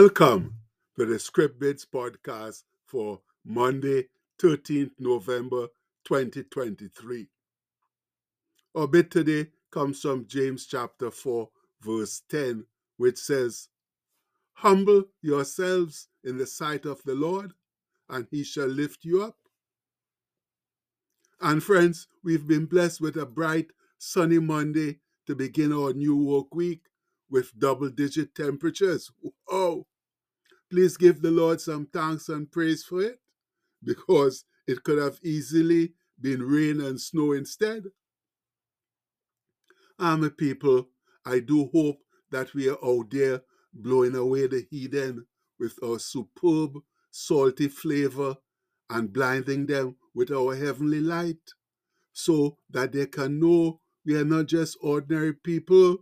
Welcome to the Script Bits podcast for Monday, 13th November 2023. Our bit today comes from James chapter 4, verse 10, which says, Humble yourselves in the sight of the Lord, and he shall lift you up. And friends, we've been blessed with a bright, sunny Monday to begin our new work week with double digit temperatures. Oh, please give the Lord some thanks and praise for it because it could have easily been rain and snow instead. Ah, Army people, I do hope that we are out there blowing away the heathen with our superb salty flavor and blinding them with our heavenly light so that they can know we are not just ordinary people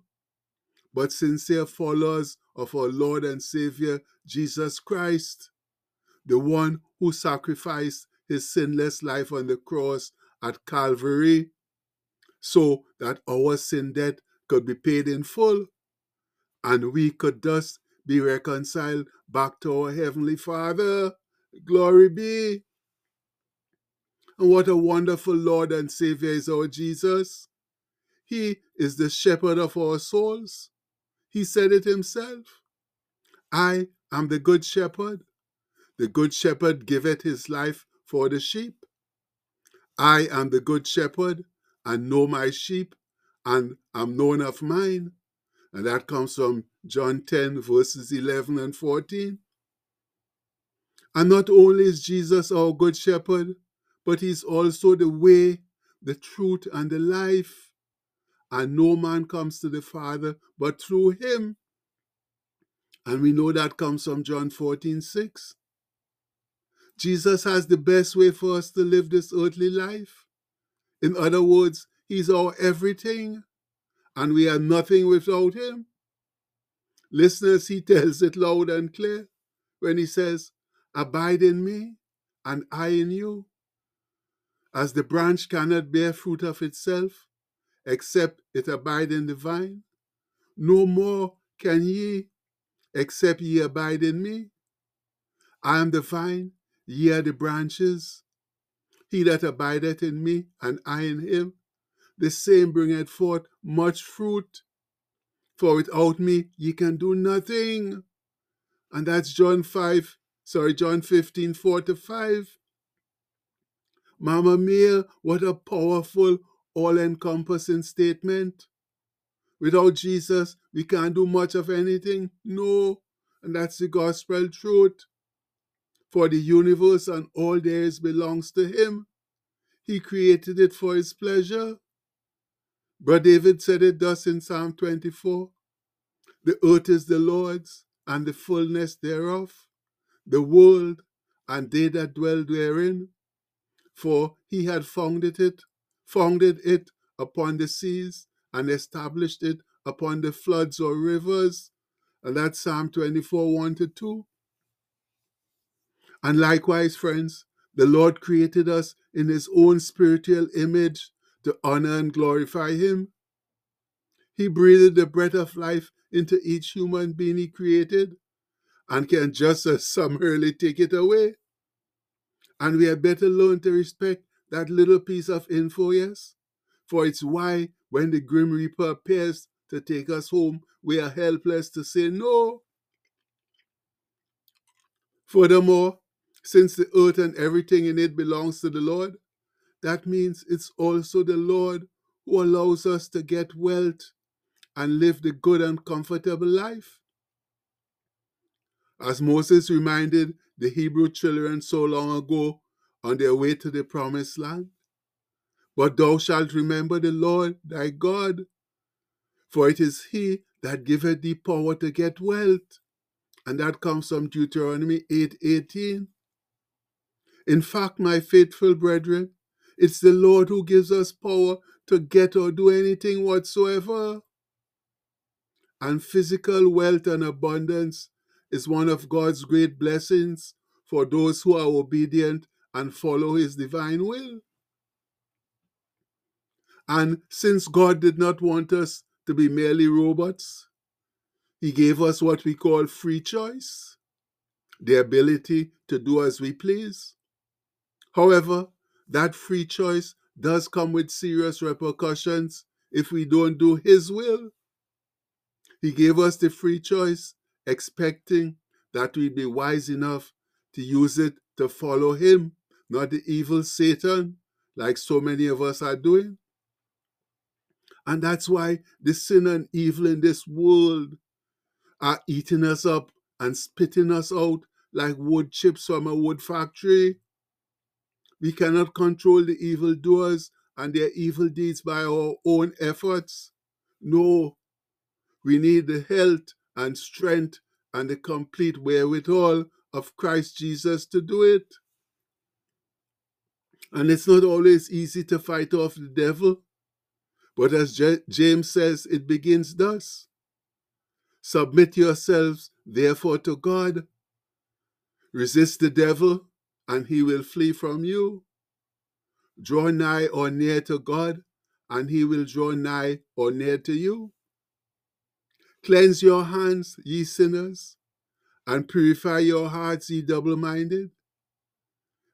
but sincere followers of our Lord and Savior Jesus Christ, the one who sacrificed his sinless life on the cross at Calvary so that our sin debt could be paid in full and we could thus be reconciled back to our Heavenly Father. Glory be. And what a wonderful Lord and Savior is our Jesus. He is the shepherd of our souls. He said it himself. I am the good shepherd. The good shepherd giveth his life for the sheep. I am the good shepherd and know my sheep and am known of mine. And that comes from John 10, verses 11 and 14. And not only is Jesus our good shepherd, but he's also the way, the truth, and the life and no man comes to the Father but through him. And we know that comes from John 14 6. Jesus has the best way for us to live this earthly life. In other words, He's our everything, and we are nothing without Him. Listeners, He tells it loud and clear when He says, Abide in me, and I in you. As the branch cannot bear fruit of itself, except it abide in the vine. No more can ye, except ye abide in me. I am the vine, ye are the branches. He that abideth in me, and I in him, the same bringeth forth much fruit. For without me ye can do nothing. And that's John 5, sorry, John 15, 4 to 5. Mama Mia, what a powerful, all encompassing statement. Without Jesus, we can't do much of anything. No. And that's the gospel truth. For the universe and all there is belongs to Him. He created it for His pleasure. But David said it thus in Psalm 24 The earth is the Lord's, and the fullness thereof, the world, and they that dwell therein. For He had founded it founded it upon the seas and established it upon the floods or rivers. And that's Psalm 24 1 to 2. And likewise, friends, the Lord created us in his own spiritual image to honor and glorify him. He breathed the breath of life into each human being he created and can just as summarily take it away. And we had better learn to respect that little piece of info, yes? For it's why when the Grim Reaper appears to take us home, we are helpless to say no. Furthermore, since the earth and everything in it belongs to the Lord, that means it's also the Lord who allows us to get wealth and live the good and comfortable life. As Moses reminded the Hebrew children so long ago on their way to the promised land. But thou shalt remember the Lord thy God, for it is he that giveth thee power to get wealth. And that comes from Deuteronomy 8 In fact, my faithful brethren, it's the Lord who gives us power to get or do anything whatsoever. And physical wealth and abundance is one of God's great blessings for those who are obedient and follow his divine will. And since God did not want us to be merely robots, He gave us what we call free choice, the ability to do as we please. However, that free choice does come with serious repercussions if we don't do His will. He gave us the free choice, expecting that we'd be wise enough to use it to follow Him, not the evil Satan, like so many of us are doing. And that's why the sin and evil in this world are eating us up and spitting us out like wood chips from a wood factory. We cannot control the evildoers and their evil deeds by our own efforts. No, we need the health and strength and the complete wherewithal of Christ Jesus to do it. And it's not always easy to fight off the devil. But as J- James says, it begins thus Submit yourselves, therefore, to God. Resist the devil, and he will flee from you. Draw nigh or near to God, and he will draw nigh or near to you. Cleanse your hands, ye sinners, and purify your hearts, ye double minded.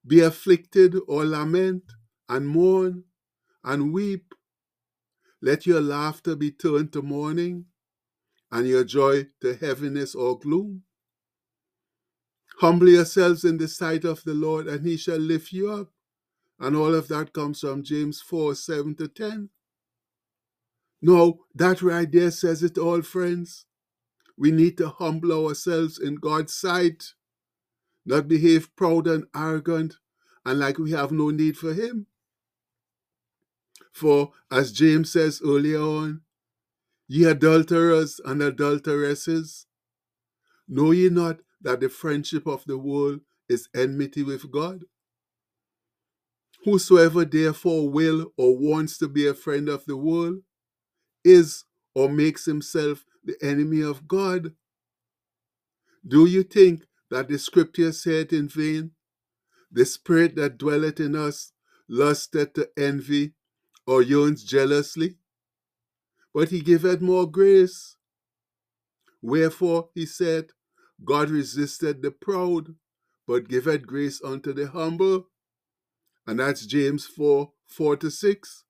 Be afflicted or lament, and mourn, and weep. Let your laughter be turned to mourning, and your joy to heaviness or gloom. Humble yourselves in the sight of the Lord, and he shall lift you up. And all of that comes from James 4 7 to 10. No, that right there says it all, friends. We need to humble ourselves in God's sight, not behave proud and arrogant and like we have no need for Him. For, as James says earlier on, ye adulterers and adulteresses, know ye not that the friendship of the world is enmity with God? Whosoever therefore will or wants to be a friend of the world is or makes himself the enemy of God. Do you think that the scripture said in vain? The spirit that dwelleth in us lusteth to envy or yearns jealously, but he giveth more grace. Wherefore he said, God resisted the proud, but giveth grace unto the humble. And that's James 4 4 to 6.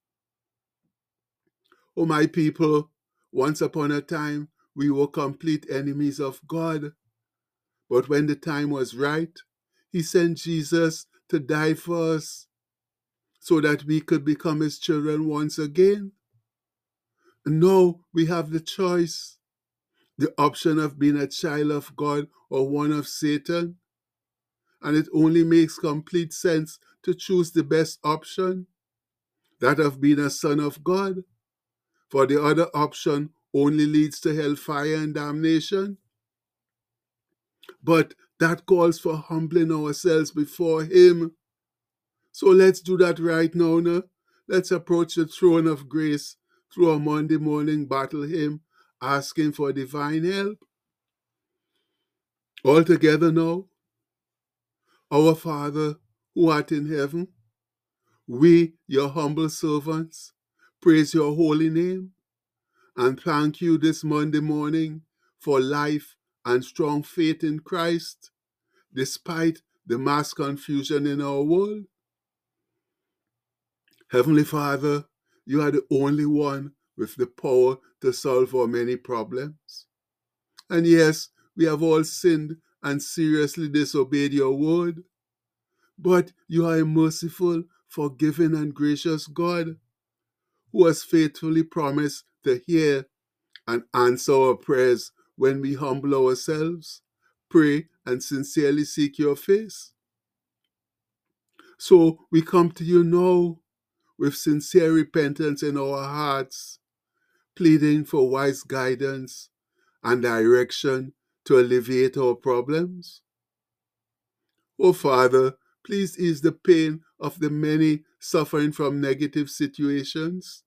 Oh, my people, once upon a time we were complete enemies of God. But when the time was right, he sent Jesus to die for us so that we could become his children once again. And now we have the choice the option of being a child of God or one of Satan. And it only makes complete sense to choose the best option that of being a son of God. For the other option only leads to hellfire and damnation. But that calls for humbling ourselves before Him. So let's do that right now. now. Let's approach the throne of grace through a Monday morning battle hymn, asking for divine help. All together now. Our Father, who art in heaven, we, your humble servants, praise your holy name and thank you this Monday morning for life and strong faith in Christ, despite the mass confusion in our world. Heavenly Father, you are the only one with the power to solve our many problems. And yes, we have all sinned and seriously disobeyed your word. But you are a merciful, forgiving, and gracious God who has faithfully promised to hear and answer our prayers when we humble ourselves, pray, and sincerely seek your face. So we come to you now with sincere repentance in our hearts, pleading for wise guidance and direction to alleviate our problems. Oh Father, please ease the pain of the many suffering from negative situations.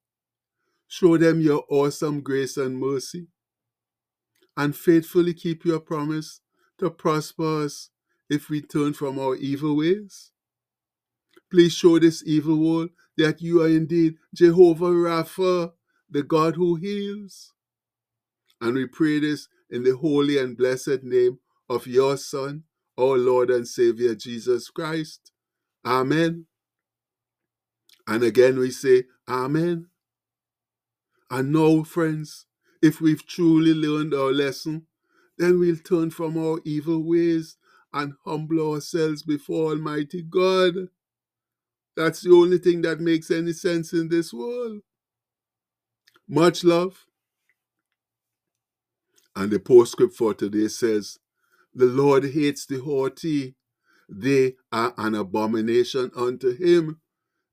Show them your awesome grace and mercy, and faithfully keep your promise to prosper us if we turn from our evil ways. Please show this evil world that you are indeed Jehovah Rapha, the God who heals. And we pray this in the holy and blessed name of your Son, our Lord and Savior Jesus Christ. Amen. And again we say, Amen. And now, friends, if we've truly learned our lesson, then we'll turn from our evil ways and humble ourselves before Almighty God. That's the only thing that makes any sense in this world. Much love. And the postscript for today says, The Lord hates the haughty, they are an abomination unto him.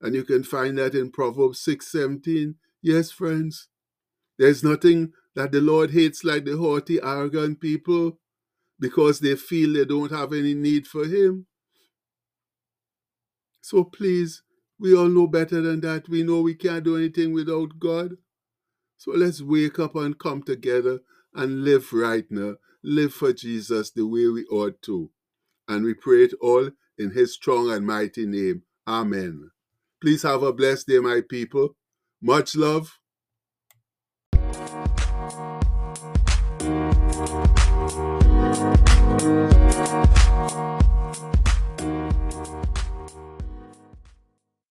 And you can find that in Proverbs 6:17. Yes, friends. There's nothing that the Lord hates like the haughty, arrogant people because they feel they don't have any need for him. So please, we all know better than that. We know we can't do anything without God. So let's wake up and come together and live right now. Live for Jesus the way we ought to. And we pray it all in his strong and mighty name. Amen. Please have a blessed day, my people. Much love.